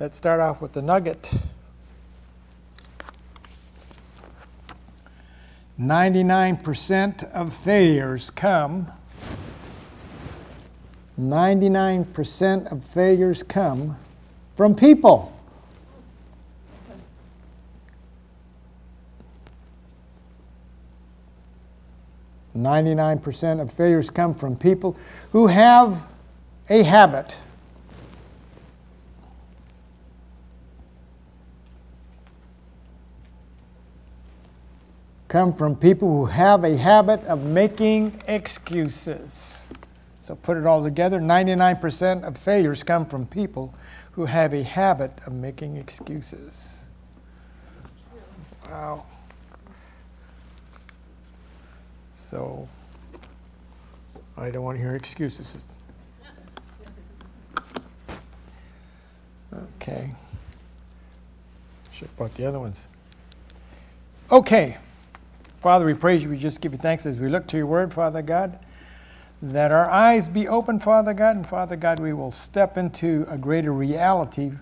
Let's start off with the nugget. 99% of failures come 99% of failures come from people. Ninety-nine percent of failures come from people who have a habit come from people who have a habit of making excuses. So put it all together 99% of failures come from people who have a habit of making excuses. Wow. So I don't want to hear excuses. Okay. Should have brought the other ones. Okay. Father, we praise you. We just give you thanks as we look to your word, Father God, that our eyes be open, Father God, and Father God, we will step into a greater reality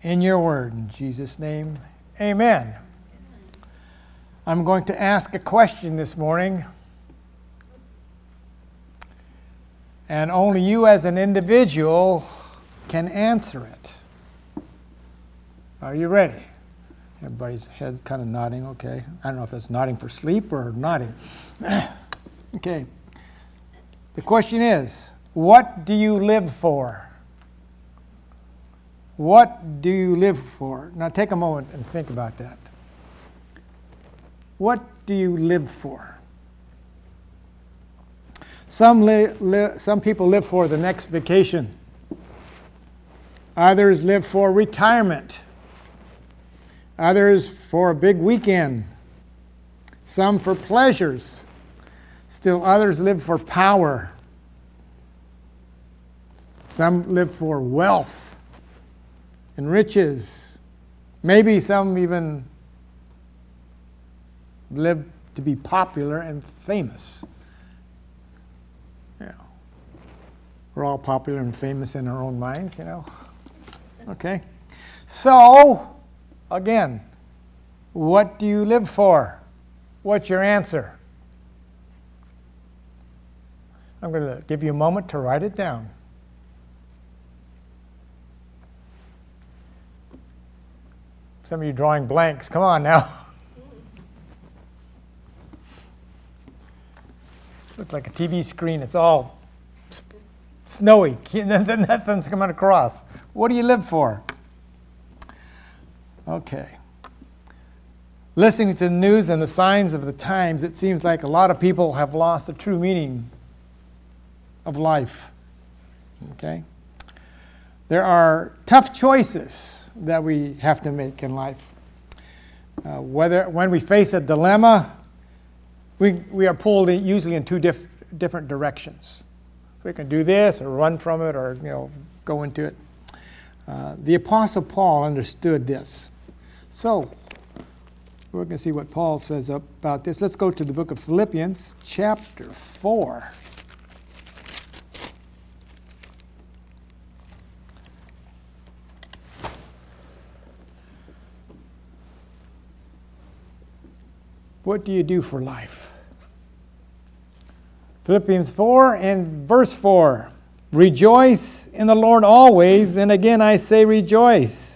in your word. In Jesus' name, amen. I'm going to ask a question this morning, and only you as an individual can answer it. Are you ready? Everybody's head's kind of nodding, okay. I don't know if that's nodding for sleep or nodding. okay. The question is what do you live for? What do you live for? Now take a moment and think about that. What do you live for? Some, li- li- some people live for the next vacation. Others live for retirement others for a big weekend, some for pleasures, still others live for power, some live for wealth and riches, maybe some even live to be popular and famous. Yeah. We're all popular and famous in our own minds, you know. Okay. So, Again, what do you live for? What's your answer? I'm going to give you a moment to write it down. Some of you drawing blanks. Come on now. Looks like a TV screen. It's all snowy. Nothing's coming across. What do you live for? Okay. Listening to the news and the signs of the times, it seems like a lot of people have lost the true meaning of life. Okay? There are tough choices that we have to make in life. Uh, whether when we face a dilemma, we, we are pulled in, usually in two diff, different directions. We can do this or run from it or you know go into it. Uh, the Apostle Paul understood this. So, we're going to see what Paul says about this. Let's go to the book of Philippians, chapter 4. What do you do for life? Philippians 4 and verse 4 Rejoice in the Lord always, and again I say rejoice.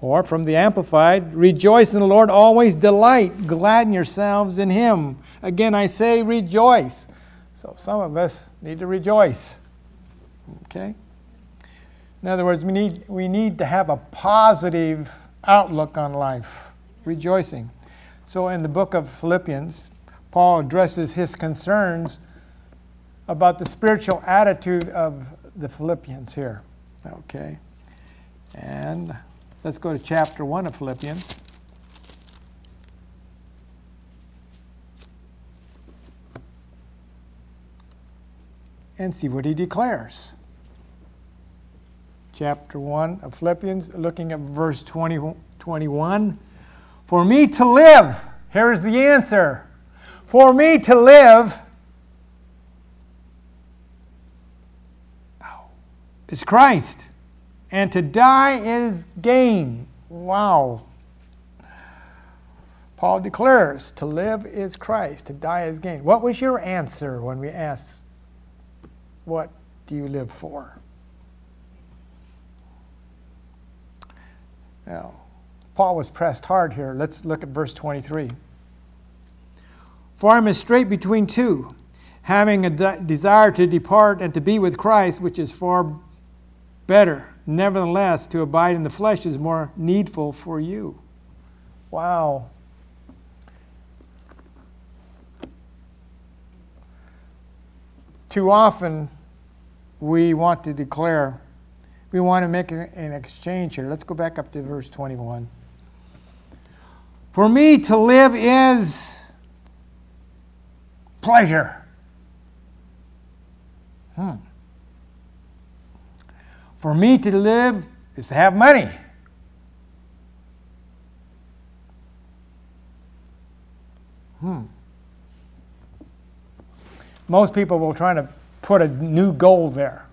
Or from the Amplified, rejoice in the Lord always, delight, gladden yourselves in Him. Again, I say rejoice. So some of us need to rejoice. Okay? In other words, we need, we need to have a positive outlook on life, rejoicing. So in the book of Philippians, Paul addresses his concerns about the spiritual attitude of the Philippians here. Okay? And Let's go to chapter 1 of Philippians. And see what he declares. Chapter 1 of Philippians, looking at verse 20, 21. For me to live, here's the answer. For me to live oh, is Christ and to die is gain. Wow. Paul declares to live is Christ, to die is gain. What was your answer when we asked, What do you live for? Now, Paul was pressed hard here. Let's look at verse 23. For I am a strait between two, having a de- desire to depart and to be with Christ, which is far better. Nevertheless, to abide in the flesh is more needful for you. Wow. Too often, we want to declare, we want to make an exchange here. Let's go back up to verse 21. For me to live is pleasure. Hmm. For me to live is to have money. Hmm. Most people will try to put a new goal there.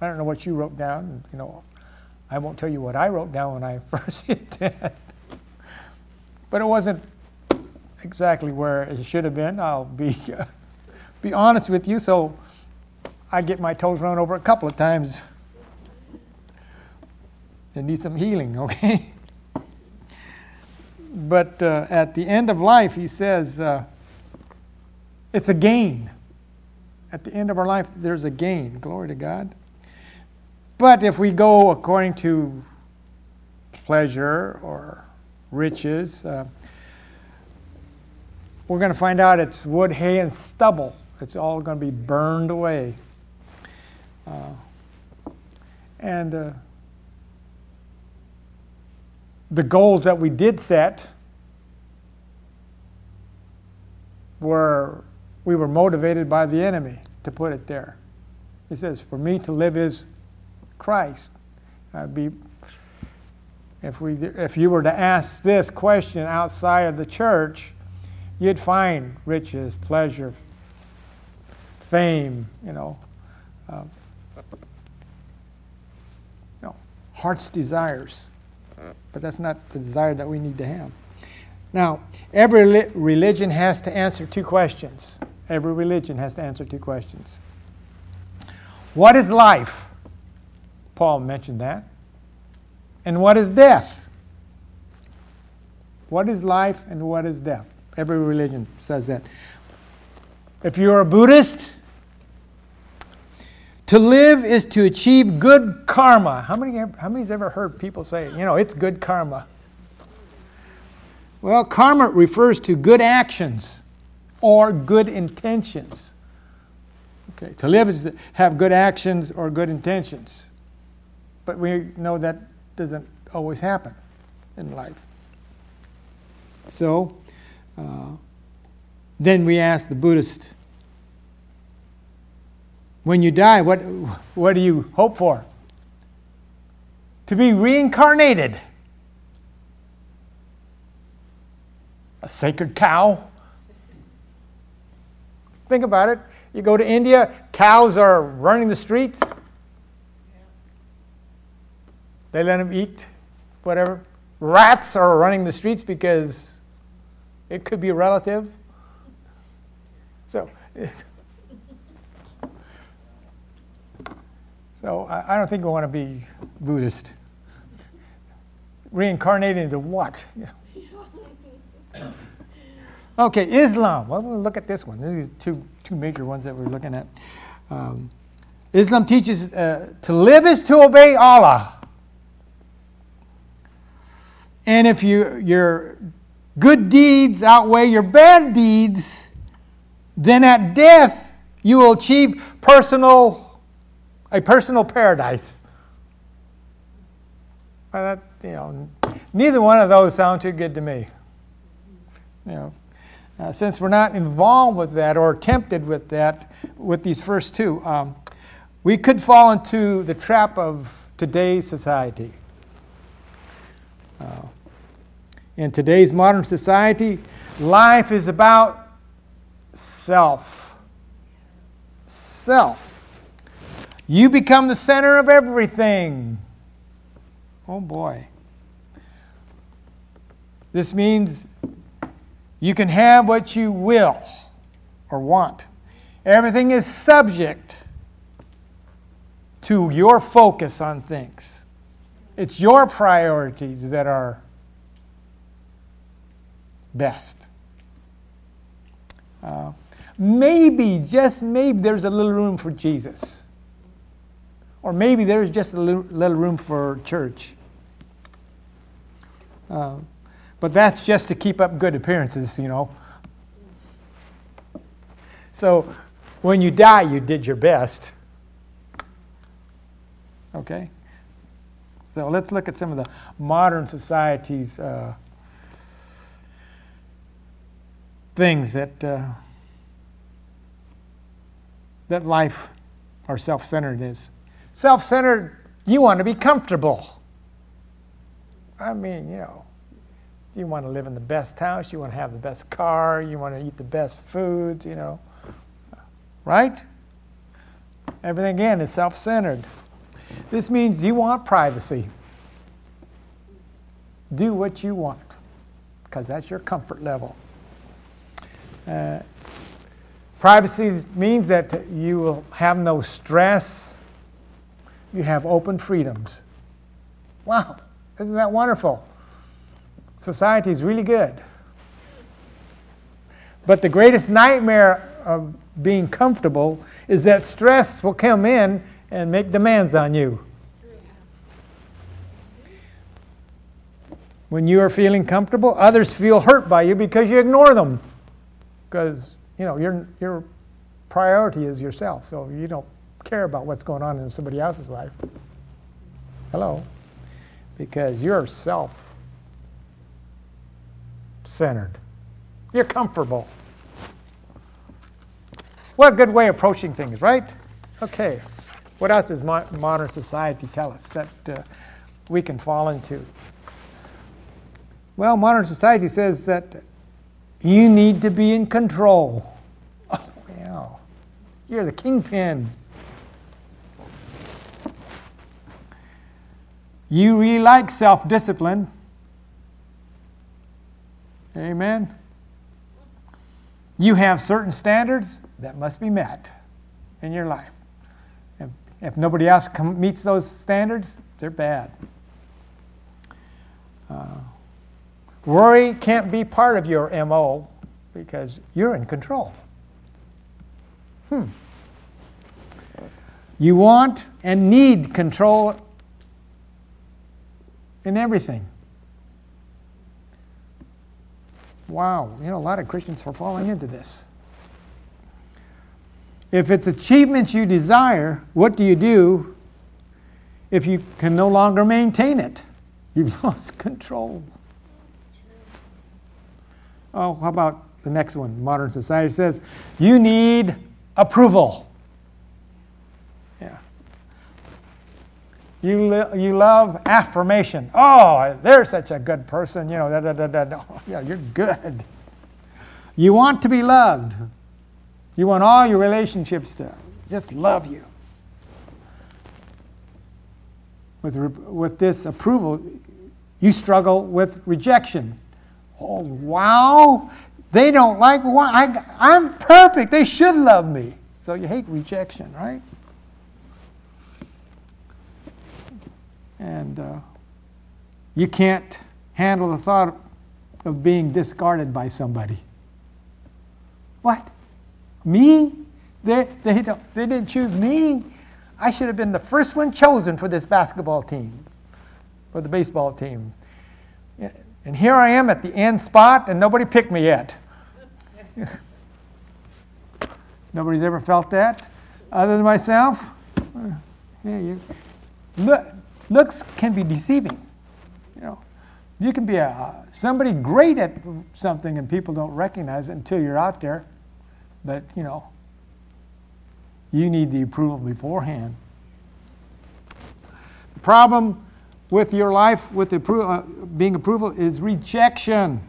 I don't know what you wrote down. You know, I won't tell you what I wrote down when I first hit that. But it wasn't exactly where it should have been. I'll be uh, be honest with you. So I get my toes run over a couple of times. They need some healing, okay? but uh, at the end of life, he says, uh, it's a gain. At the end of our life, there's a gain. Glory to God. But if we go according to pleasure or riches, uh, we're going to find out it's wood, hay, and stubble. It's all going to be burned away. Uh, and uh, the goals that we did set were we were motivated by the enemy to put it there. He says, "For me to live is Christ." I'd be if we if you were to ask this question outside of the church, you'd find riches, pleasure, fame, you know, uh, you know, heart's desires. But that's not the desire that we need to have. Now, every religion has to answer two questions. Every religion has to answer two questions. What is life? Paul mentioned that. And what is death? What is life and what is death? Every religion says that. If you're a Buddhist, to live is to achieve good karma. How many how many's ever heard people say, you know, it's good karma? Well, karma refers to good actions or good intentions. Okay, to live is to have good actions or good intentions. But we know that doesn't always happen in life. So, uh, then we ask the Buddhist, when you die, what, what do you hope for? To be reincarnated. A sacred cow? Think about it. You go to India, cows are running the streets. They let them eat whatever. Rats are running the streets because it could be a relative. So, so I don't think we want to be Buddhist. Reincarnating into what? Okay, Islam. Well, we'll look at this one. These are two, two major ones that we're looking at. Um, Islam teaches uh, to live is to obey Allah. And if you, your good deeds outweigh your bad deeds, then at death you will achieve personal, a personal paradise. Well, that, you know, neither one of those sound too good to me. You know, uh, since we're not involved with that or tempted with that, with these first two, um, we could fall into the trap of today's society. Uh, in today's modern society, life is about self. Self. You become the center of everything. Oh boy. This means you can have what you will or want. Everything is subject to your focus on things. It's your priorities that are best. Uh, maybe, just maybe, there's a little room for Jesus. Or maybe there's just a little, little room for church. Uh, but that's just to keep up good appearances, you know. So when you die, you did your best. Okay? So let's look at some of the modern society's uh, things that, uh, that life or self centered is. Self centered, you want to be comfortable. I mean, you know, you want to live in the best house, you want to have the best car, you want to eat the best foods, you know. Right? Everything again is self centered. This means you want privacy. Do what you want because that's your comfort level. Uh, privacy means that you will have no stress, you have open freedoms. Wow, isn't that wonderful? Society is really good. But the greatest nightmare of being comfortable is that stress will come in and make demands on you. When you are feeling comfortable, others feel hurt by you because you ignore them. Because, you know, your, your priority is yourself, so you don't care about what's going on in somebody else's life. Hello? Because you're self centered. You're comfortable. What a good way of approaching things, right? Okay. What else does mo- modern society tell us that uh, we can fall into? Well, modern society says that you need to be in control. Oh, yeah. You're the kingpin. You really like self discipline. Amen. You have certain standards that must be met in your life. If, if nobody else com- meets those standards, they're bad. Uh, worry can't be part of your MO because you're in control. Hmm. You want and need control in everything. Wow, you know, a lot of Christians are falling into this. If it's achievements you desire, what do you do if you can no longer maintain it? You've lost control. Oh, how about the next one? Modern society says you need approval. You, li- you love affirmation. Oh, they're such a good person. You know, da, da, da, da. yeah, you're good. You want to be loved. You want all your relationships to just love you. With, with this approval, you struggle with rejection. Oh, wow. They don't like me. I, I'm perfect. They should love me. So you hate rejection, right? And uh, you can't handle the thought of being discarded by somebody. What? Me? They, they, don't, they didn't choose me. I should have been the first one chosen for this basketball team, for the baseball team. And here I am at the end spot, and nobody picked me yet. Nobody's ever felt that other than myself? Yeah, you, look, looks can be deceiving. You know, you can be a, somebody great at something and people don't recognize it until you're out there. But, you know, you need the approval beforehand. The problem with your life with appro- uh, being approval is rejection.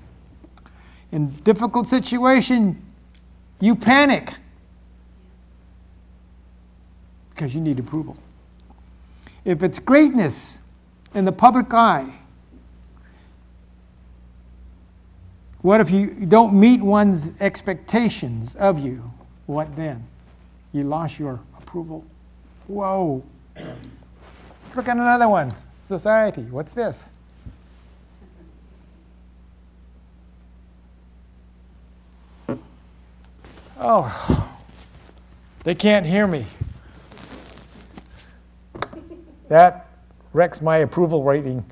In difficult situation, you panic. because you need approval. If it's greatness in the public eye, what if you don't meet one's expectations of you? What then? You lost your approval. Whoa. Let's look at another one. Society. What's this? Oh, they can't hear me. That wrecks my approval rating.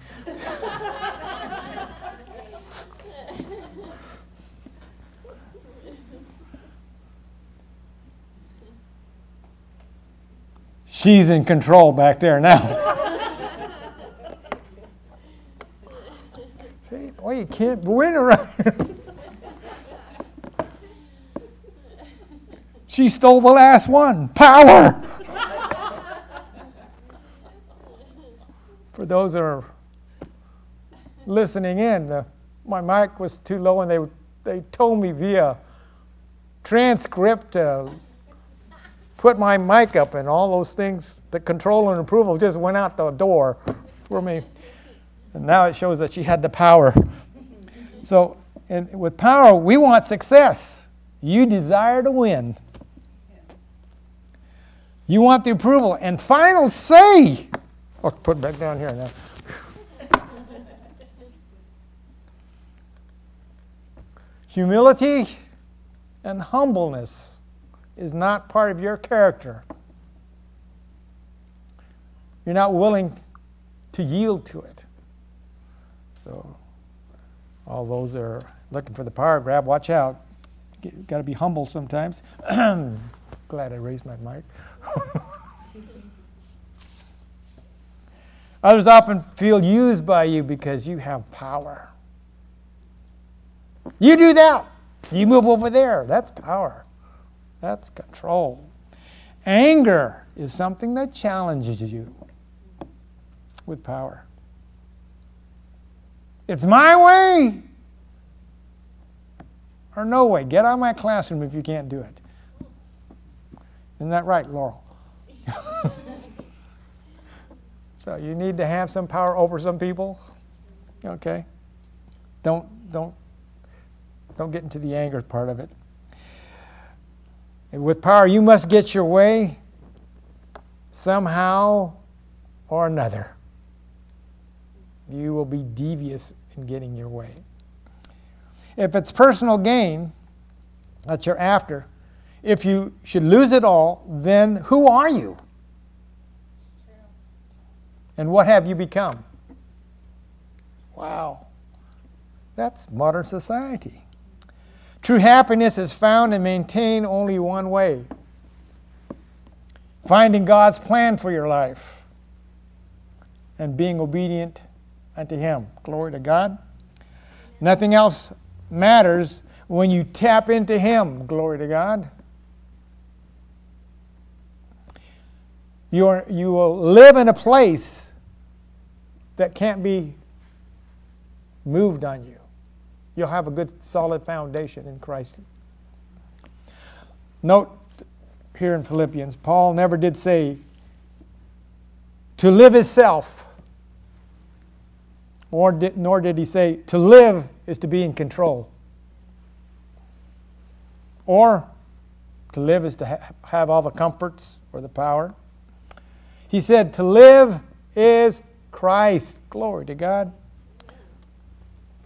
She's in control back there now. boy, you can't win around. She stole the last one. Power! For those that are listening in, uh, my mic was too low and they, they told me via transcript to put my mic up and all those things, the control and approval just went out the door for me. And now it shows that she had the power. So, and with power, we want success. You desire to win. You want the approval and final say. Oh, put it back down here now. Humility and humbleness is not part of your character. You're not willing to yield to it. So, all those that are looking for the power grab, watch out. Got to be humble sometimes. Glad I raised my mic. Others often feel used by you because you have power. You do that. You move over there. That's power. That's control. Anger is something that challenges you with power. It's my way or no way. Get out of my classroom if you can't do it. Isn't that right, Laurel? so you need to have some power over some people. Okay? Don't don't don't get into the anger part of it. And with power, you must get your way somehow or another. You will be devious in getting your way. If it's personal gain that you're after, if you should lose it all, then who are you? And what have you become? Wow. That's modern society. True happiness is found and maintained only one way finding God's plan for your life and being obedient unto Him. Glory to God. Nothing else matters when you tap into Him. Glory to God. You're, you will live in a place that can't be moved on you. You'll have a good, solid foundation in Christ. Note here in Philippians, Paul never did say to live is self, or did, nor did he say to live is to be in control, or to live is to ha- have all the comforts or the power. He said, To live is Christ. Glory to God.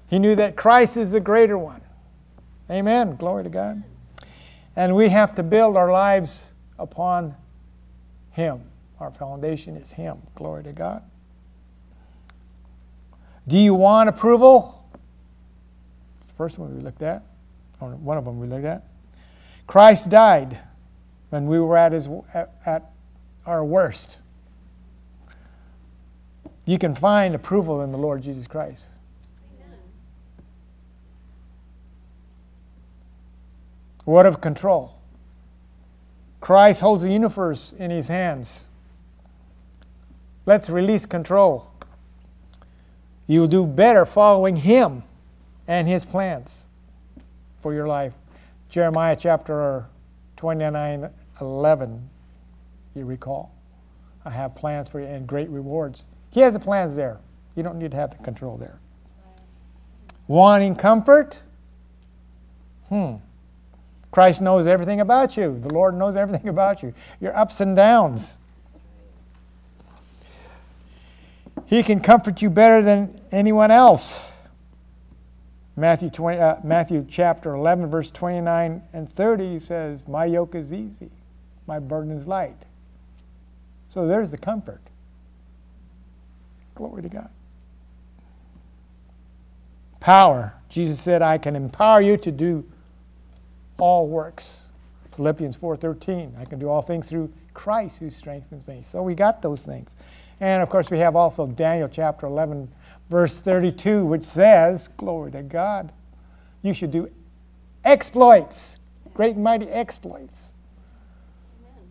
He knew that Christ is the greater one. Amen. Glory to God. And we have to build our lives upon Him. Our foundation is Him. Glory to God. Do you want approval? It's the first one we looked at, or one of them we looked at. Christ died when we were at, his, at, at our worst you can find approval in the Lord Jesus Christ. What of control? Christ holds the universe in his hands. Let's release control. You'll do better following him and his plans for your life. Jeremiah chapter 29 11. You recall? I have plans for you and great rewards. He has the plans there. You don't need to have the control there. Wanting comfort? Hmm. Christ knows everything about you. The Lord knows everything about you. Your ups and downs. He can comfort you better than anyone else. Matthew, 20, uh, Matthew chapter 11, verse 29 and 30 says, My yoke is easy, my burden is light. So there's the comfort. Glory to God. Power. Jesus said, I can empower you to do all works. Philippians 4:13. I can do all things through Christ who strengthens me. So we got those things. And of course we have also Daniel chapter 11 verse 32 which says, glory to God, you should do exploits, great and mighty exploits. Amen.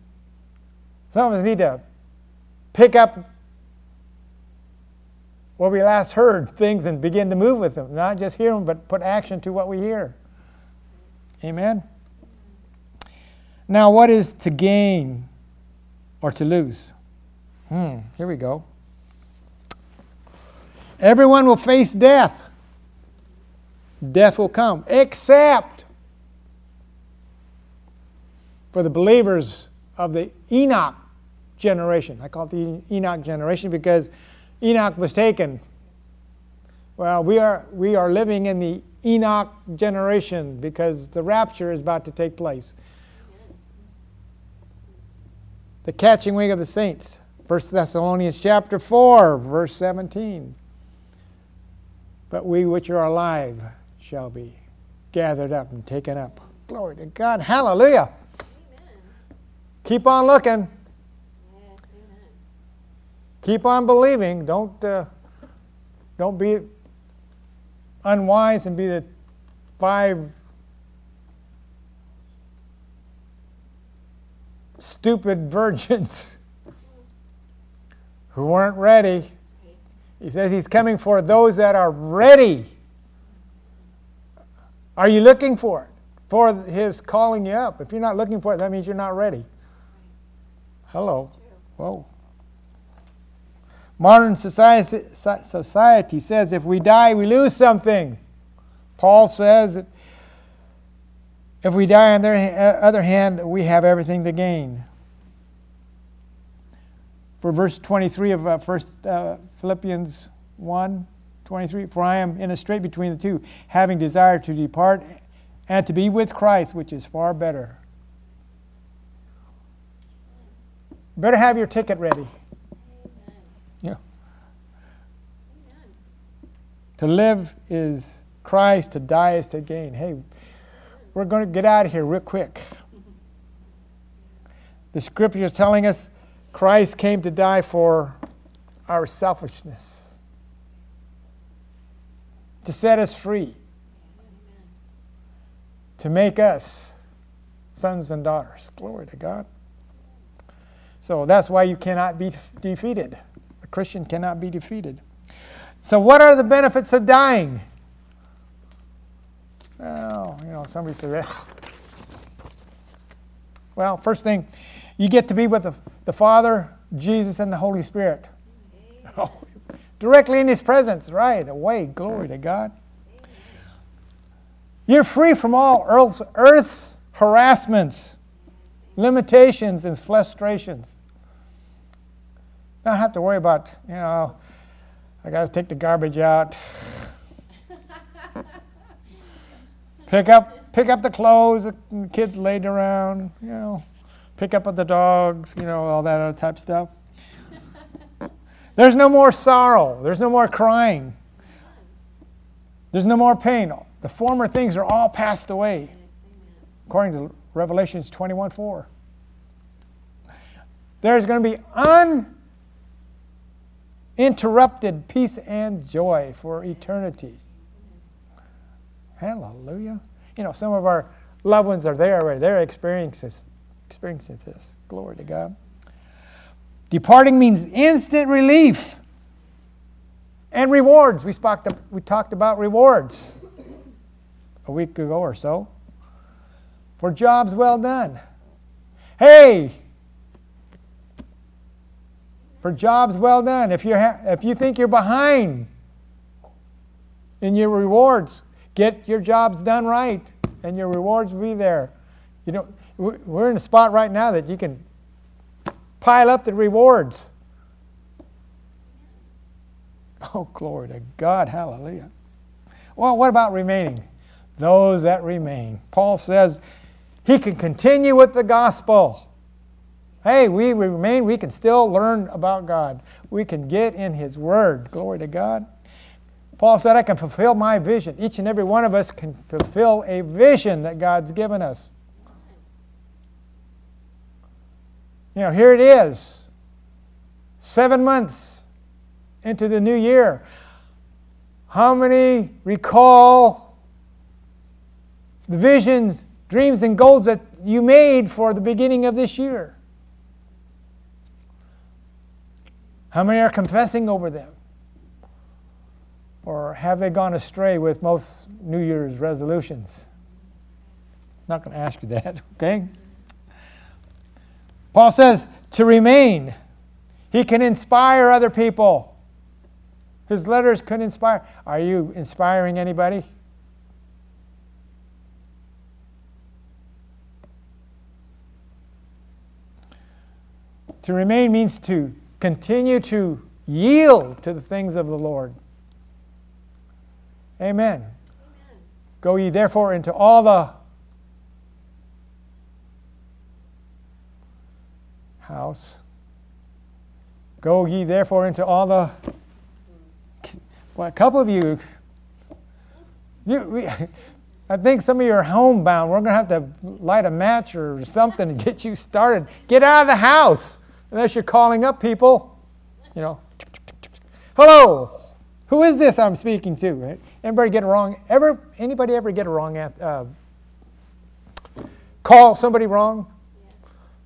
Some of us need to pick up where we last heard things and begin to move with them, not just hear them, but put action to what we hear. Amen? Now, what is to gain or to lose? Hmm, here we go. Everyone will face death. Death will come, except for the believers of the Enoch generation. I call it the Enoch generation because Enoch was taken. Well, we are, we are living in the Enoch generation because the rapture is about to take place. The catching wing of the saints. 1 Thessalonians chapter 4, verse 17. But we which are alive shall be gathered up and taken up. Glory to God. Hallelujah. Amen. Keep on looking. Keep on believing. Don't, uh, don't be unwise and be the five stupid virgins who weren't ready. He says he's coming for those that are ready. Are you looking for it? For his calling you up. If you're not looking for it, that means you're not ready. Hello. Whoa. Modern society, society says if we die, we lose something. Paul says if we die, on the other hand, we have everything to gain. For verse 23 of uh, First uh, Philippians 1 23, for I am in a strait between the two, having desire to depart and to be with Christ, which is far better. Better have your ticket ready. To live is Christ, to die is to gain. Hey, we're going to get out of here real quick. The scripture is telling us Christ came to die for our selfishness, to set us free, to make us sons and daughters. Glory to God. So that's why you cannot be defeated. A Christian cannot be defeated. So, what are the benefits of dying? Well, you know, somebody says, well, first thing, you get to be with the, the Father, Jesus, and the Holy Spirit. Oh, directly in His presence, right away. Glory to God. You're free from all earth's, earth's harassments, limitations, and frustrations. Don't have to worry about, you know, I got to take the garbage out. pick up, pick up the clothes the kids laid around, you know, pick up the dogs, you know, all that other type stuff. There's no more sorrow. There's no more crying. There's no more pain. The former things are all passed away, according to Revelations 21 4. There's going to be un interrupted peace and joy for eternity. Hallelujah. You know, some of our loved ones are there already. They're experiencing this. Experiencing this. Glory to God. Departing means instant relief and rewards. We, spoke we talked about rewards a week ago or so for jobs well done. Hey, for jobs well done. If, you're ha- if you think you're behind in your rewards, get your jobs done right, and your rewards will be there. You know, we're in a spot right now that you can pile up the rewards. Oh, glory to God. Hallelujah. Well, what about remaining? Those that remain. Paul says he can continue with the gospel. Hey, we remain, we can still learn about God. We can get in His Word. Glory to God. Paul said, I can fulfill my vision. Each and every one of us can fulfill a vision that God's given us. You know, here it is. Seven months into the new year. How many recall the visions, dreams, and goals that you made for the beginning of this year? How many are confessing over them? Or have they gone astray with most New Year's resolutions? Not going to ask you that, okay? Paul says to remain. He can inspire other people. His letters could inspire. Are you inspiring anybody? To remain means to continue to yield to the things of the Lord. Amen. Amen. Go ye therefore into all the house. Go ye therefore into all the. Well, a couple of you, you we, I think some of you are homebound. We're going to have to light a match or something to get you started. Get out of the house unless you're calling up people. You know, hello, who is this I'm speaking to? Right? Anybody get wrong? Ever? Anybody ever get it wrong? At, uh, call somebody wrong?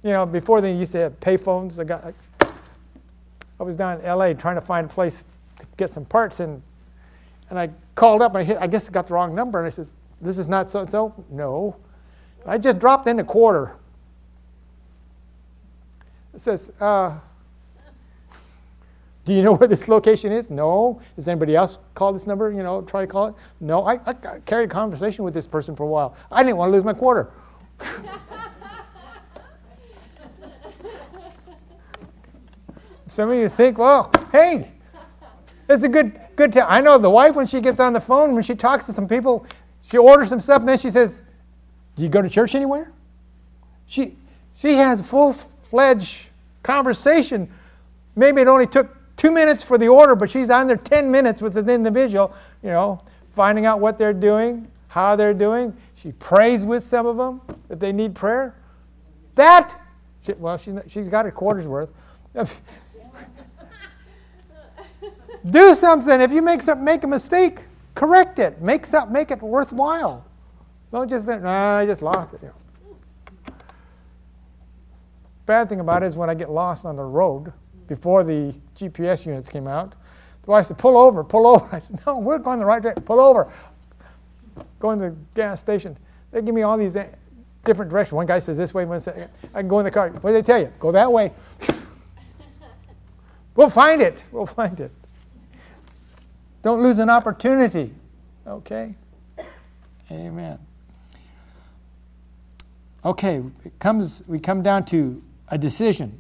You know, before they used to have payphones. I got. I was down in L.A. trying to find a place to get some parts, and and I called up. And I, hit, I guess I got the wrong number, and I says, "This is not so and so." No, I just dropped in a quarter. Says, uh, "Do you know where this location is?" No. Has anybody else called this number? You know, try to call it. No. I, I carried a conversation with this person for a while. I didn't want to lose my quarter. Some of you think, well, hey, it's a good good time. I know the wife when she gets on the phone, when she talks to some people, she orders some stuff, and then she says, Do you go to church anywhere? She she has full fledged conversation. Maybe it only took two minutes for the order, but she's on there 10 minutes with an individual, you know, finding out what they're doing, how they're doing. She prays with some of them if they need prayer. That, well, she's, she's got a quarter's worth. Do something. If you make some, make a mistake, correct it. Make some, make it worthwhile. Don't just think, nah, I just lost it. You know. Bad thing about it is when I get lost on the road before the GPS units came out, the wife said, pull over, pull over. I said, no, we're going the right direction. Pull over. Going to the gas station. They give me all these eh, different directions. One guy says this way, one says, I can go in the car. What do they tell you? Go that way. we'll find it. We'll find it. Don't lose an opportunity. Okay? Amen. Okay, comes, we come down to a decision.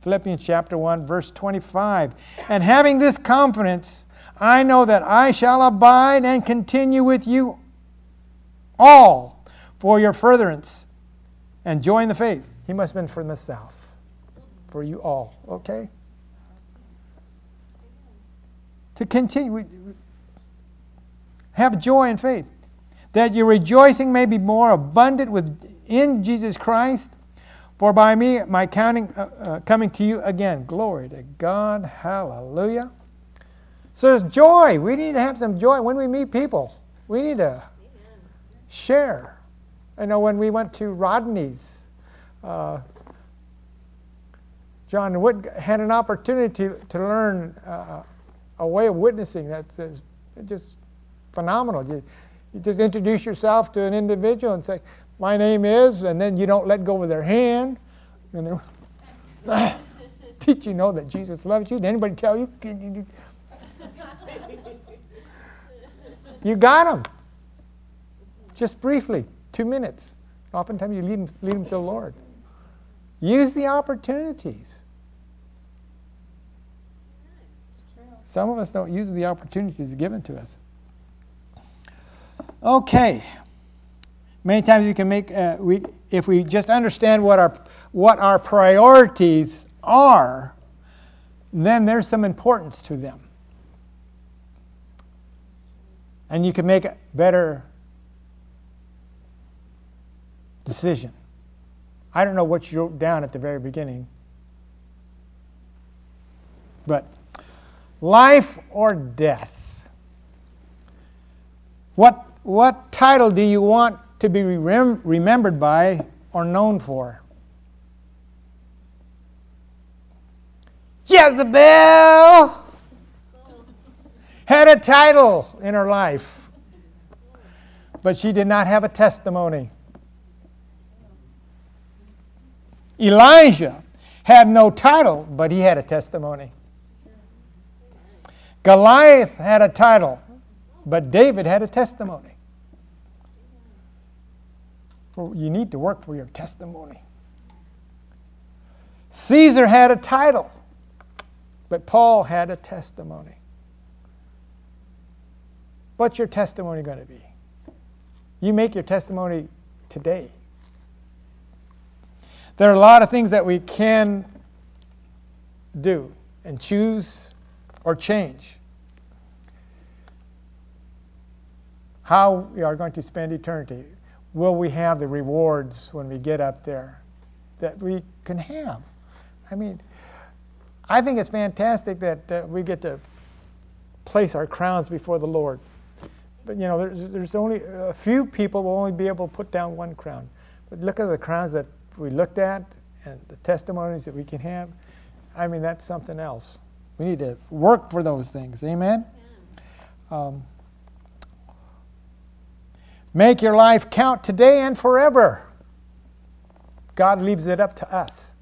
Philippians chapter 1, verse 25. And having this confidence, I know that I shall abide and continue with you all for your furtherance and join the faith. He must have been from the south. For you all. Okay? to continue. Have joy and faith, that your rejoicing may be more abundant within Jesus Christ. For by me, my counting, uh, uh, coming to you again. Glory to God. Hallelujah. So there's joy. We need to have some joy when we meet people. We need to share. I know when we went to Rodney's, uh, John Wood had an opportunity to learn uh, a way of witnessing that's just phenomenal. You, you just introduce yourself to an individual and say, My name is, and then you don't let go of their hand. And then, ah, Did you know that Jesus loves you? Did anybody tell you? You got them. Just briefly, two minutes. Oftentimes you lead them, lead them to the Lord. Use the opportunities. Some of us don't use the opportunities given to us. Okay. Many times we can make, uh, we, if we just understand what our, what our priorities are, then there's some importance to them. And you can make a better decision. I don't know what you wrote down at the very beginning, but life or death? What, what title do you want to be rem- remembered by or known for? Jezebel had a title in her life, but she did not have a testimony. Elijah had no title, but he had a testimony. Goliath had a title, but David had a testimony. You need to work for your testimony. Caesar had a title, but Paul had a testimony. What's your testimony going to be? You make your testimony today. There are a lot of things that we can do and choose or change. How we are going to spend eternity. Will we have the rewards when we get up there that we can have? I mean, I think it's fantastic that uh, we get to place our crowns before the Lord. But you know, there's, there's only a few people will only be able to put down one crown. But look at the crowns that we looked at and the testimonies that we can have. I mean, that's something else. We need to work for those things. Amen? Um, make your life count today and forever. God leaves it up to us.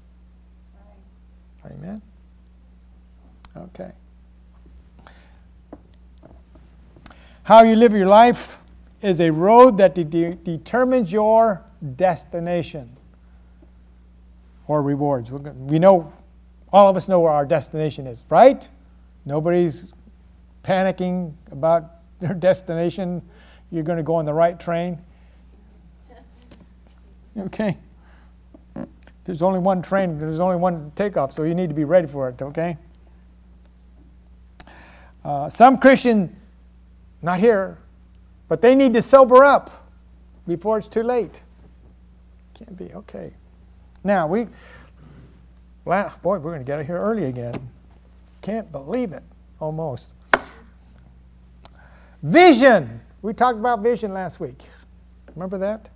Amen? Okay. How you live your life is a road that de- determines your destination or rewards. We know, all of us know where our destination is, right? Nobody's panicking about their destination. You're going to go on the right train. Okay? There's only one train, there's only one takeoff, so you need to be ready for it, okay? Uh, some Christian, not here, but they need to sober up before it's too late. Can't be, okay. Now, we, well, boy, we're going to get out here early again. Can't believe it, almost. Vision. We talked about vision last week. Remember that?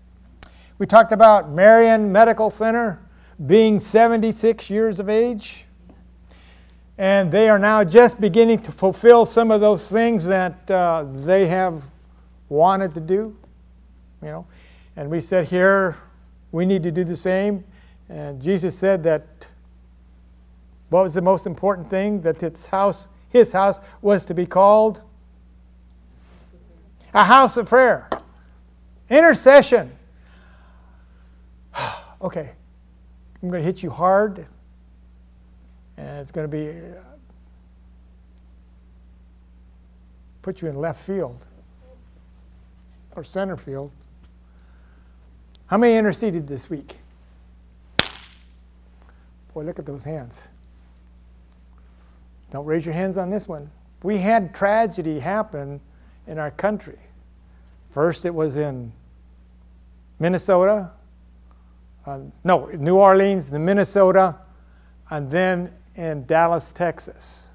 We talked about Marian Medical Center being 76 years of age. And they are now just beginning to fulfill some of those things that uh, they have wanted to do. You know, and we said here we need to do the same. And Jesus said that what was the most important thing? That its house, his house, was to be called a house of prayer. Intercession. okay, I'm going to hit you hard, and it's going to be uh, put you in left field or center field. How many interceded this week? Boy, look at those hands. Don't raise your hands on this one. We had tragedy happen in our country. First, it was in Minnesota, uh, no, New Orleans, the Minnesota, and then in Dallas, Texas.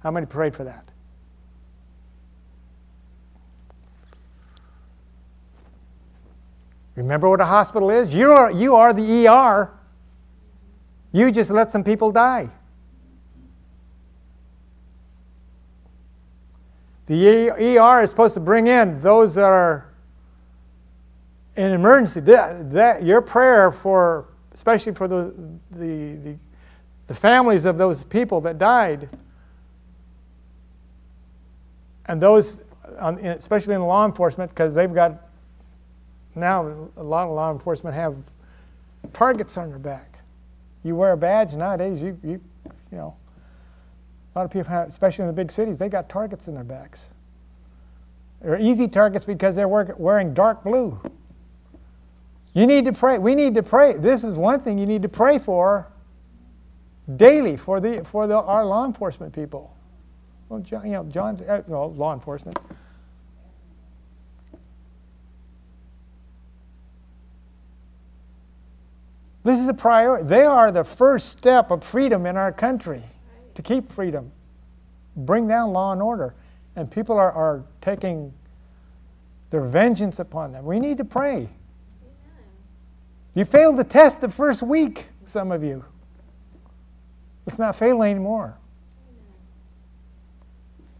How many prayed for that? Remember what a hospital is? You are, you are the ER. You just let some people die. The ER is supposed to bring in those that are in emergency. That, that your prayer for, especially for the, the, the the families of those people that died, and those, especially in law enforcement, because they've got now a lot of law enforcement have targets on their back. You wear a badge nowadays, you, you, you know, a lot of people have, especially in the big cities, they got targets in their backs. They're easy targets because they're wearing dark blue. You need to pray. We need to pray. This is one thing you need to pray for daily for the for the, our law enforcement people. Well, John, you know, John, uh, well, law enforcement. This is a priority. They are the first step of freedom in our country to keep freedom, bring down law and order. And people are, are taking their vengeance upon them. We need to pray. Amen. You failed the test the first week, some of you. Let's not fail anymore.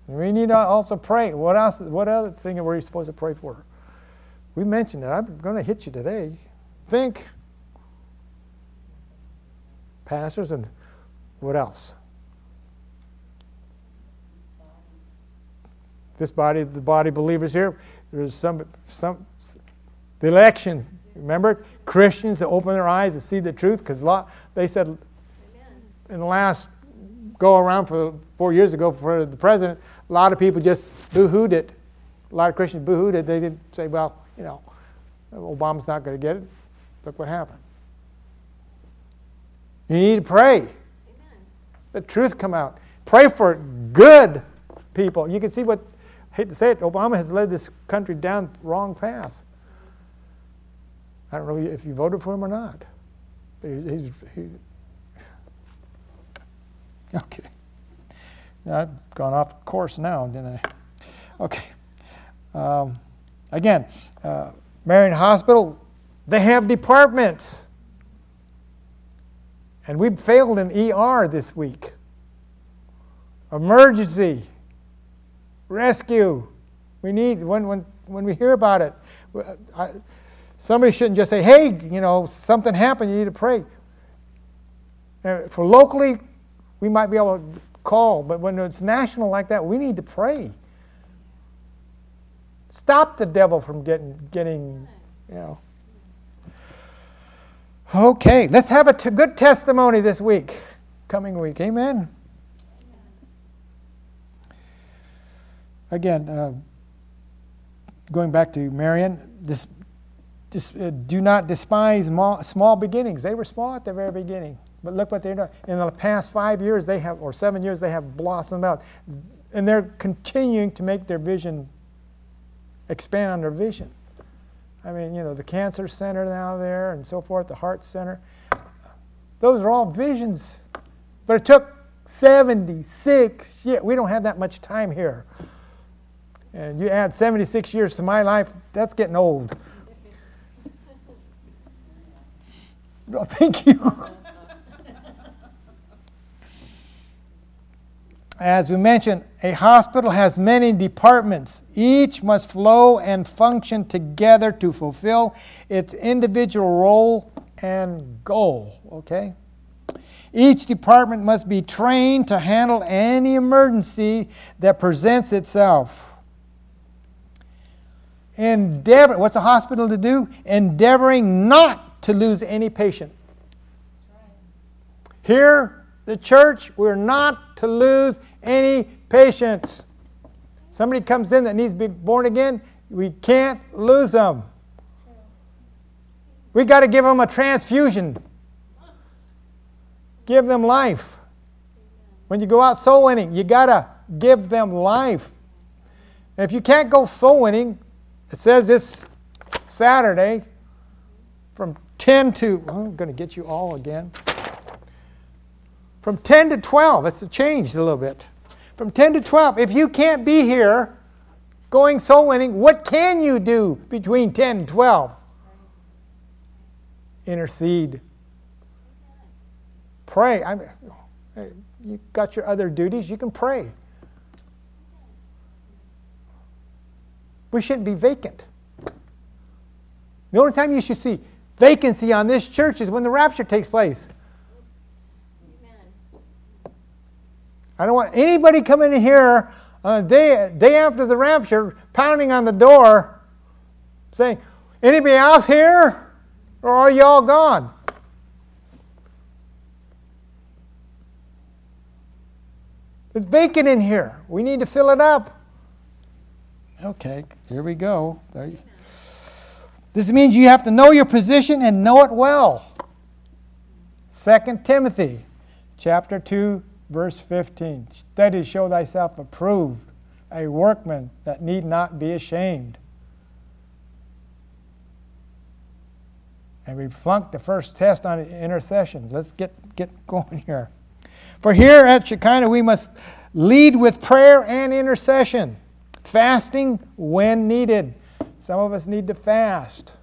Amen. We need to also pray. What else? What other thing were you supposed to pray for? We mentioned it. I'm going to hit you today. Think. Pastors and what else? This body, the body believers here, there's some, some, the election, remember? Christians that open their eyes to see the truth, because a lot they said Amen. in the last go around for four years ago for the president, a lot of people just boo-hooed it. A lot of Christians boo-hooed it. They didn't say, well, you know, Obama's not going to get it. Look what happened. You need to pray. Amen. The truth come out. Pray for good people. You can see what hate to say it, Obama has led this country down the wrong path. I don't know if you voted for him or not. He's, he, okay. I've gone off course now, didn't I? Okay. Um, again, uh, Marian Hospital, they have departments. And we failed in ER this week. Emergency rescue. We need, when, when, when we hear about it, I, somebody shouldn't just say, hey, you know, something happened, you need to pray. Uh, for locally, we might be able to call, but when it's national like that, we need to pray. Stop the devil from getting, getting you know. Okay, let's have a t- good testimony this week, coming week. Amen. Again, uh, going back to Marian, this, this, uh, do not despise small, small beginnings. They were small at the very beginning. But look what they're doing. In the past five years, they have, or seven years, they have blossomed out. And they're continuing to make their vision expand on their vision. I mean, you know, the cancer center now there and so forth, the heart center. Those are all visions. But it took 76 years. We don't have that much time here. And you add 76 years to my life, that's getting old. No, oh, thank you. As we mentioned, a hospital has many departments. Each must flow and function together to fulfill its individual role and goal. Okay? Each department must be trained to handle any emergency that presents itself endeavor what's a hospital to do? Endeavoring not to lose any patient. Here the church we're not to lose any patients. Somebody comes in that needs to be born again we can't lose them. We got to give them a transfusion. Give them life. When you go out soul winning you got to give them life. And if you can't go soul winning it says this Saturday from 10 to, I'm going to get you all again. From 10 to 12, it's changed a little bit. From 10 to 12, if you can't be here going soul winning, what can you do between 10 and 12? Intercede. Pray. I mean, you got your other duties, you can pray. We shouldn't be vacant. The only time you should see vacancy on this church is when the rapture takes place. Amen. I don't want anybody coming in here on the day, day after the rapture pounding on the door saying, Anybody else here? Or are you all gone? It's vacant in here. We need to fill it up. Okay, here we go. This means you have to know your position and know it well. 2 Timothy chapter 2 verse 15. Study show thyself approved, a workman that need not be ashamed. And we flunked the first test on intercession. Let's get, get going here. For here at Shekinah, we must lead with prayer and intercession, fasting when needed. Some of us need to fast.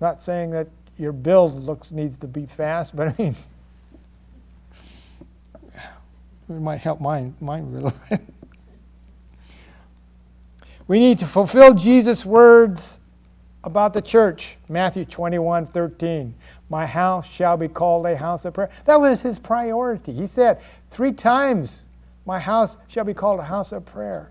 Not saying that your build looks needs to be fast, but I mean, it might help mine, mine a little bit. we need to fulfill Jesus' words about the church. Matthew 21 13. My house shall be called a house of prayer. That was his priority. He said, Three times, my house shall be called a house of prayer.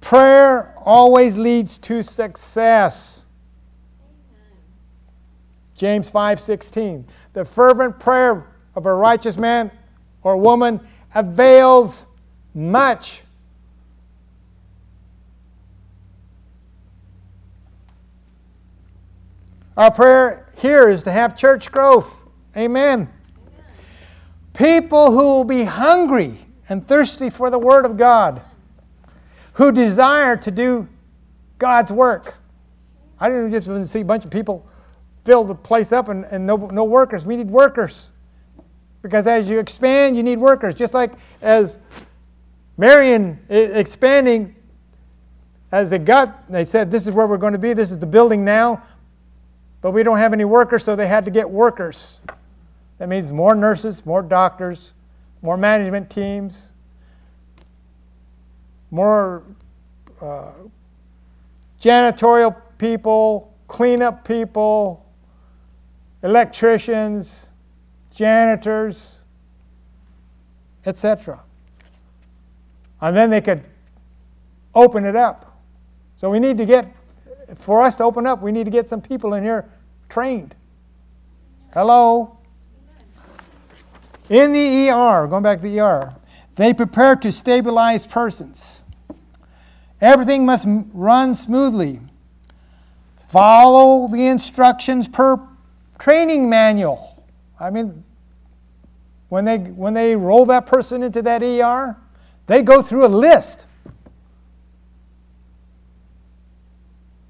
Prayer always leads to success. James 5:16. The fervent prayer of a righteous man or woman avails much. Our prayer here is to have church growth. Amen. People who will be hungry and thirsty for the Word of God, who desire to do God's work. I didn't just see a bunch of people fill the place up and, and no, no workers. We need workers. Because as you expand, you need workers. Just like as Marian expanding, as they got, they said, This is where we're going to be, this is the building now. But we don't have any workers, so they had to get workers. That means more nurses, more doctors, more management teams, more uh, janitorial people, cleanup people, electricians, janitors, etc. And then they could open it up. So we need to get for us to open up, we need to get some people in here trained. Hello? In the ER, going back to the ER, they prepare to stabilize persons. Everything must run smoothly. Follow the instructions per training manual. I mean, when they, when they roll that person into that ER, they go through a list.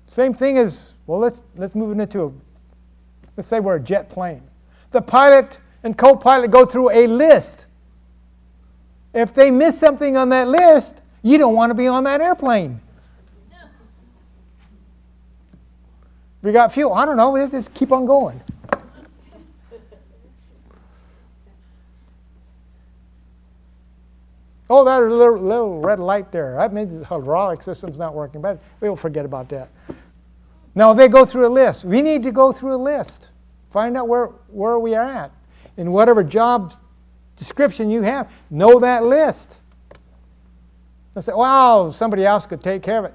Same thing as, well, let's, let's move it into a, let's say we're a jet plane. The pilot and co pilot go through a list. If they miss something on that list, you don't want to be on that airplane. We got fuel. I don't know. Just keep on going. Oh, that little, little red light there. That means the hydraulic system's not working, but we'll forget about that. Now they go through a list. We need to go through a list. Find out where, where we are at. In whatever job description you have, know that list. Don't say, well, somebody else could take care of it.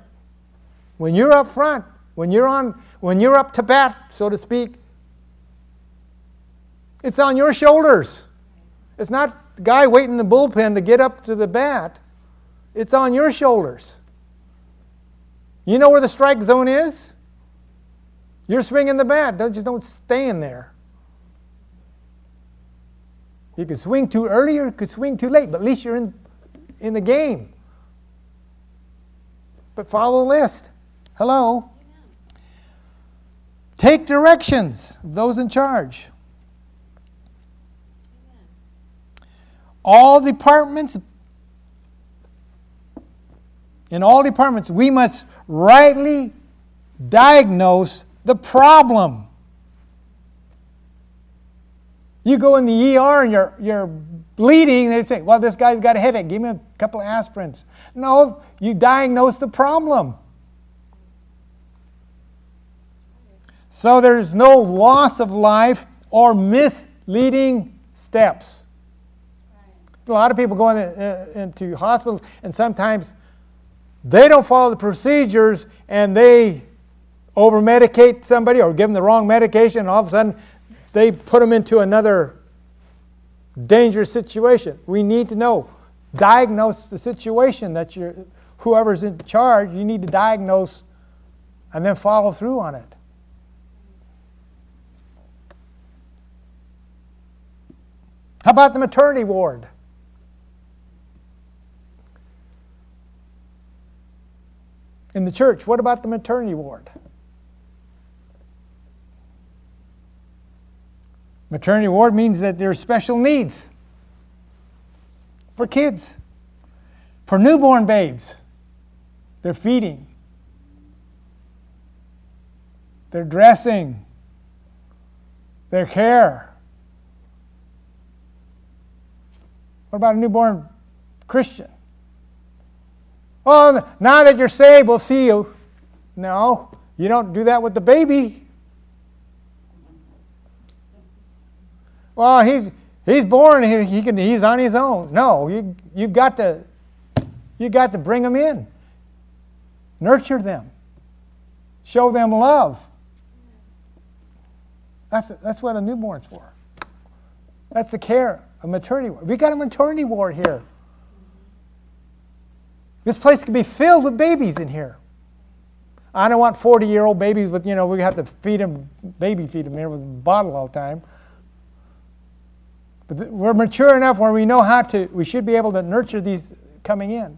When you're up front, when you're on, when you're up to bat, so to speak, it's on your shoulders. It's not the guy waiting in the bullpen to get up to the bat. It's on your shoulders. You know where the strike zone is? You're swinging the bat. Don't, just don't stay in there. You could swing too early or you could swing too late, but at least you're in, in the game. But follow the list. Hello? Take directions those in charge. All departments, in all departments, we must rightly diagnose the problem. You go in the ER and you're, you're bleeding, they say, well, this guy's got a headache. Give me a couple of aspirins. No, you diagnose the problem. So there's no loss of life or misleading steps. A lot of people go in, uh, into hospitals and sometimes they don't follow the procedures and they over medicate somebody or give them the wrong medication, and all of a sudden they put them into another dangerous situation. We need to know, diagnose the situation that you're, whoever's in charge, you need to diagnose and then follow through on it. How about the maternity ward? In the church, what about the maternity ward? Maternity ward means that there's special needs for kids, for newborn babes. They're feeding, they're dressing, their care. What about a newborn Christian? Oh, well, now that you're saved, we'll see you. No, you don't do that with the baby. Well, he's he's born. He, he can. He's on his own. No, you you've got to you got to bring them in. Nurture them. Show them love. That's that's what a newborn's for. That's the care a maternity ward. We got a maternity ward here. This place could be filled with babies in here. I don't want 40 year old babies with, you know, we have to feed them, baby feed them here with a bottle all the time. But th- we're mature enough where we know how to, we should be able to nurture these coming in.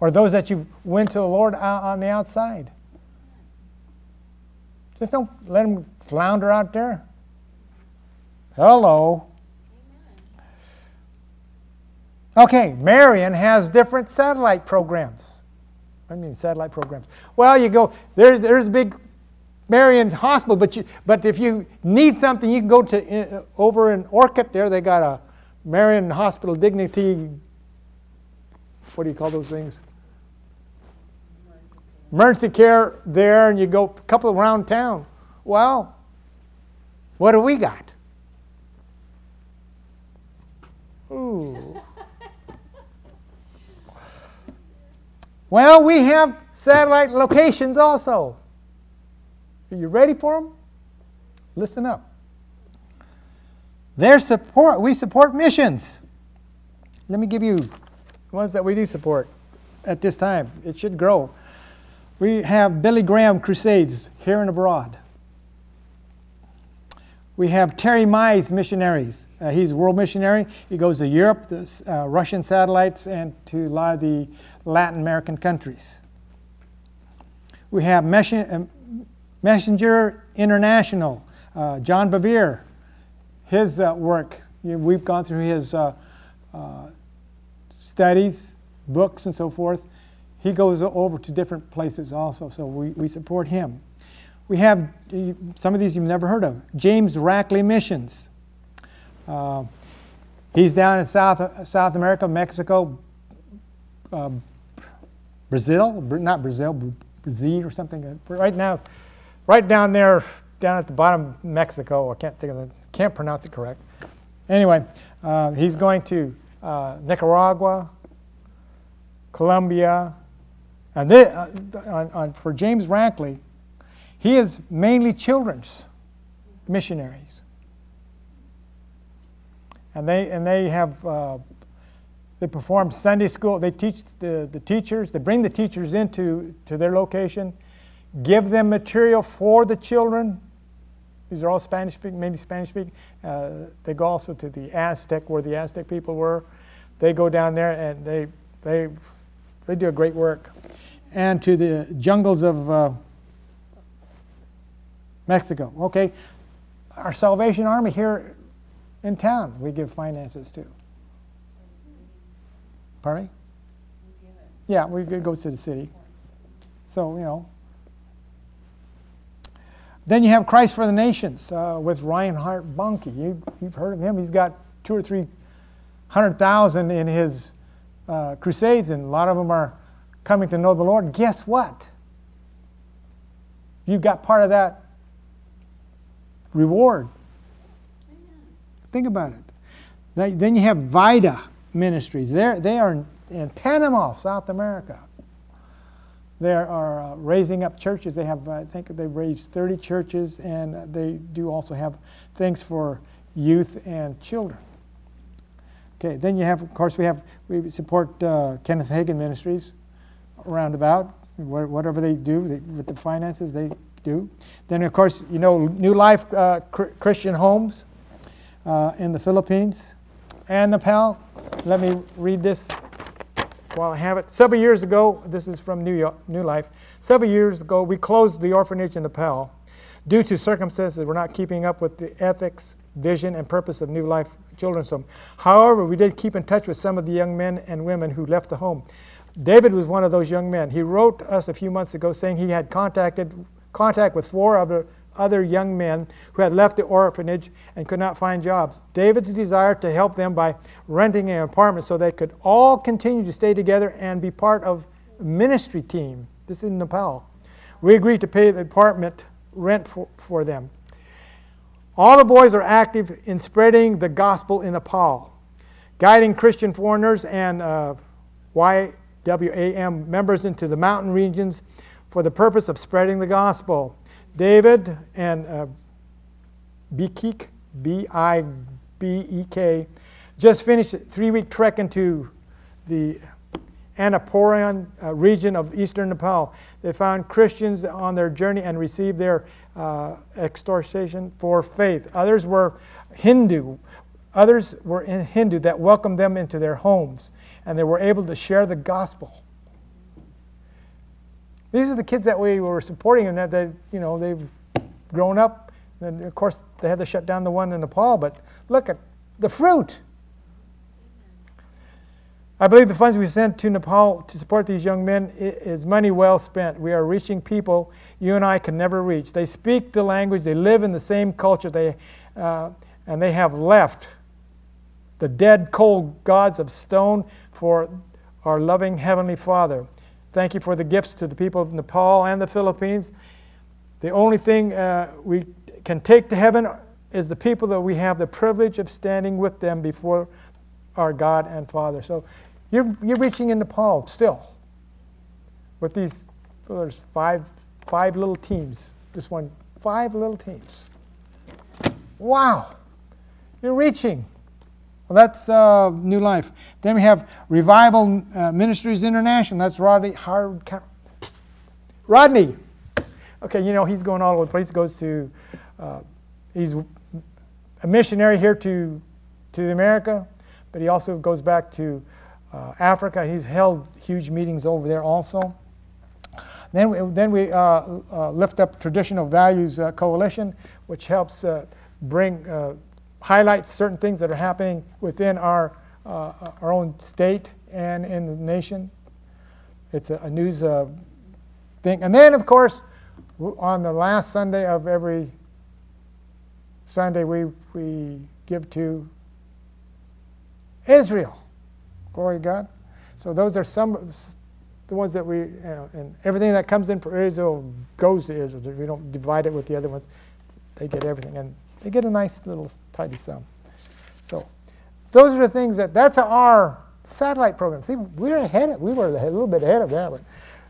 Or those that you went to the Lord on the outside. Just don't let them flounder out there. Hello. Okay, Marian has different satellite programs. I mean, satellite programs. Well, you go, there's, there's a big Marian Hospital, but, you, but if you need something, you can go to uh, over in Orcutt there. They got a Marian Hospital Dignity, what do you call those things? Emergency care there, and you go a couple around town. Well, what do we got? Ooh. Well, we have satellite locations also. Are you ready for them? Listen up. Their support, we support missions. Let me give you ones that we do support at this time. It should grow. We have Billy Graham Crusades here and abroad. We have Terry Mize missionaries. Uh, he's a world missionary. He goes to Europe, the uh, Russian satellites, and to a lot of the Latin American countries. We have uh, Messenger International, uh, John Bevere, his uh, work. We've gone through his uh, uh, studies, books, and so forth. He goes over to different places also, so we, we support him. We have some of these you've never heard of James Rackley Missions. Uh, he's down in South, South America, Mexico, uh, Brazil, not Brazil, Brazil or something. Right now, right down there, down at the bottom of Mexico. I can't think of the, can't pronounce it correct. Anyway, uh, he's going to uh, Nicaragua, Colombia, and this, uh, on, on, for James Rackley, he is mainly children's missionaries, and they and they have uh, they perform Sunday school. They teach the, the teachers. They bring the teachers into to their location, give them material for the children. These are all Spanish speaking, mainly Spanish speaking. Uh, they go also to the Aztec, where the Aztec people were. They go down there and they they they do a great work, and to the jungles of uh, Mexico. Okay, our Salvation Army here in town, we give finances to. Pardon me? Yeah, we go to the city. So, you know. Then you have Christ for the Nations uh, with Reinhard Bonnke. You, you've heard of him. He's got two or three hundred thousand in his uh, crusades, and a lot of them are coming to know the Lord. Guess what? You've got part of that reward. Think about it. Then you have Vida Ministries. They're, they are in, in Panama, South America. They are uh, raising up churches. They have, I think, they've raised 30 churches, and they do also have things for youth and children. Okay, then you have, of course, we have we support uh, Kenneth Hagin Ministries, roundabout, whatever they do they, with the finances they do. Then, of course, you know New Life uh, Christian Homes uh, in the Philippines and Nepal. Let me read this while I have it. Several years ago, this is from New, York, New Life. Several years ago, we closed the orphanage in Nepal due to circumstances we're not keeping up with the ethics, vision, and purpose of New Life Children's Home. However, we did keep in touch with some of the young men and women who left the home. David was one of those young men. He wrote us a few months ago saying he had contacted contact with four other other young men who had left the orphanage and could not find jobs. David's desire to help them by renting an apartment so they could all continue to stay together and be part of ministry team. This is in Nepal. We agreed to pay the apartment rent for, for them. All the boys are active in spreading the gospel in Nepal, guiding Christian foreigners and uh, YWAM members into the mountain regions for the purpose of spreading the gospel. David and uh, Bikik, B I B E K, just finished a three week trek into the Annapurna uh, region of eastern Nepal. They found Christians on their journey and received their uh, extortion for faith. Others were Hindu. Others were in Hindu that welcomed them into their homes, and they were able to share the gospel. These are the kids that we were supporting and that they, you know, they've grown up. And of course, they had to shut down the one in Nepal, but look at the fruit. I believe the funds we sent to Nepal to support these young men is money well spent. We are reaching people you and I can never reach. They speak the language, they live in the same culture, they, uh, and they have left the dead, cold gods of stone for our loving Heavenly Father. Thank you for the gifts to the people of Nepal and the Philippines. The only thing uh, we can take to heaven is the people that we have the privilege of standing with them before our God and Father. So you're, you're reaching in Nepal still with these, well, there's five, five little teams. Just one, five little teams. Wow. You're reaching. Well, that's uh, New Life. Then we have Revival uh, Ministries International. That's Rodney Howard. Rodney. Okay, you know he's going all over the place. He goes to, uh, he's a missionary here to to America, but he also goes back to uh, Africa. He's held huge meetings over there also. Then we, then we uh, uh, lift up Traditional Values Coalition, which helps bring highlights certain things that are happening within our, uh, our own state and in the nation. It's a, a news uh, thing. And then, of course, on the last Sunday of every Sunday, we, we give to Israel. Glory to God. So those are some the ones that we, you know, and everything that comes in for Israel goes to Israel. We don't divide it with the other ones. They get everything. And they get a nice little tidy sum. So those are the things that that's our satellite program. See, we're ahead. Of, we were a little bit ahead of that one.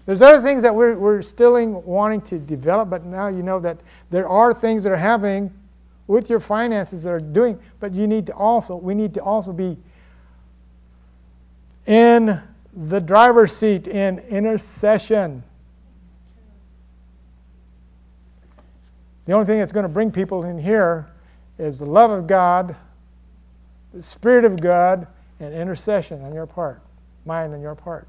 There's other things that we're, we're still wanting to develop, but now you know that there are things that are happening with your finances that are doing, but you need to also, we need to also be in the driver's seat in intercession. The only thing that's going to bring people in here is the love of God, the Spirit of God, and intercession on your part, mine and your part.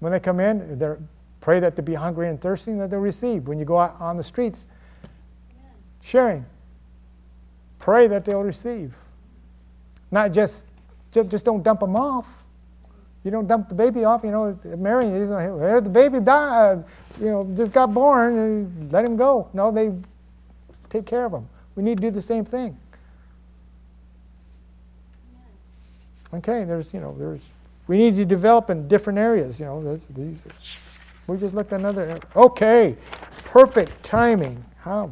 When they come in, they pray that they be hungry and thirsty and that they'll receive. When you go out on the streets, sharing, pray that they'll receive. Not just, just don't dump them off. You don't dump the baby off, you know, Mary, you know, the baby died, you know, just got born, and let him go. No, they take care of them. We need to do the same thing. Okay, there's, you know, there's, we need to develop in different areas, you know, these, we just looked at another, okay, perfect timing. How about